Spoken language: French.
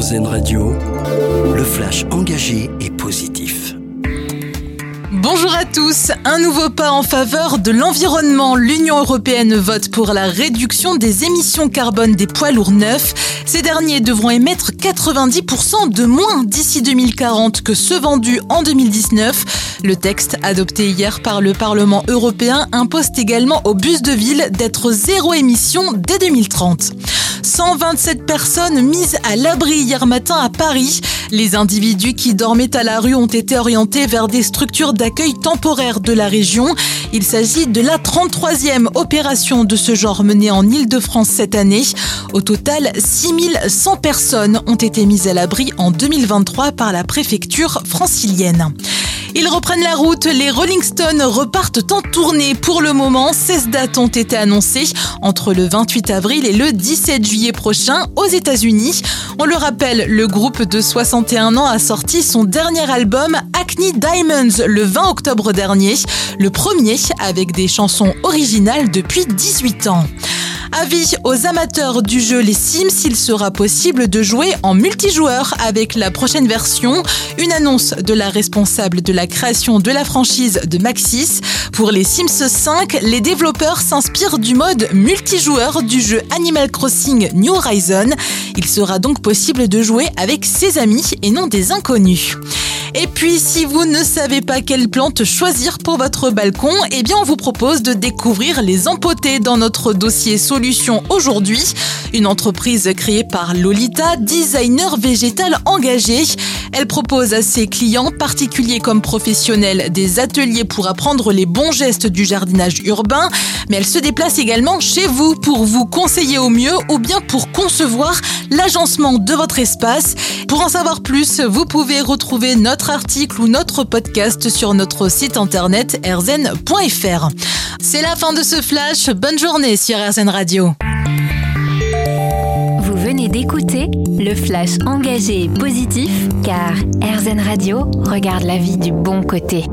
Radio, le flash engagé et positif. Bonjour à tous. Un nouveau pas en faveur de l'environnement. L'Union européenne vote pour la réduction des émissions carbone des poids lourds neufs. Ces derniers devront émettre 90% de moins d'ici 2040 que ceux vendus en 2019. Le texte adopté hier par le Parlement européen impose également aux bus de ville d'être zéro émission dès 2030. 127 personnes mises à l'abri hier matin à Paris. Les individus qui dormaient à la rue ont été orientés vers des structures d'accueil temporaire de la région. Il s'agit de la 33e opération de ce genre menée en Ile-de-France cette année. Au total, 6100 personnes ont été mises à l'abri en 2023 par la préfecture francilienne. Ils reprennent la route, les Rolling Stones repartent en tournée. Pour le moment, 16 dates ont été annoncées entre le 28 avril et le 17 juillet prochain aux États-Unis. On le rappelle, le groupe de 61 ans a sorti son dernier album Acne Diamonds le 20 octobre dernier, le premier avec des chansons originales depuis 18 ans. Avis aux amateurs du jeu Les Sims, il sera possible de jouer en multijoueur avec la prochaine version. Une annonce de la responsable de la création de la franchise de Maxis. Pour les Sims 5, les développeurs s'inspirent du mode multijoueur du jeu Animal Crossing New Horizon. Il sera donc possible de jouer avec ses amis et non des inconnus. Et puis, si vous ne savez pas quelle plante choisir pour votre balcon, eh bien, on vous propose de découvrir les empotés dans notre dossier solution aujourd'hui. Une entreprise créée par Lolita, designer végétal engagé. Elle propose à ses clients, particuliers comme professionnels, des ateliers pour apprendre les bons gestes du jardinage urbain, mais elle se déplace également chez vous pour vous conseiller au mieux ou bien pour concevoir l'agencement de votre espace. Pour en savoir plus, vous pouvez retrouver notre article ou notre podcast sur notre site internet rzen.fr. C'est la fin de ce flash. Bonne journée sur RZN Radio. D'écouter le flash engagé et positif car RZN Radio regarde la vie du bon côté.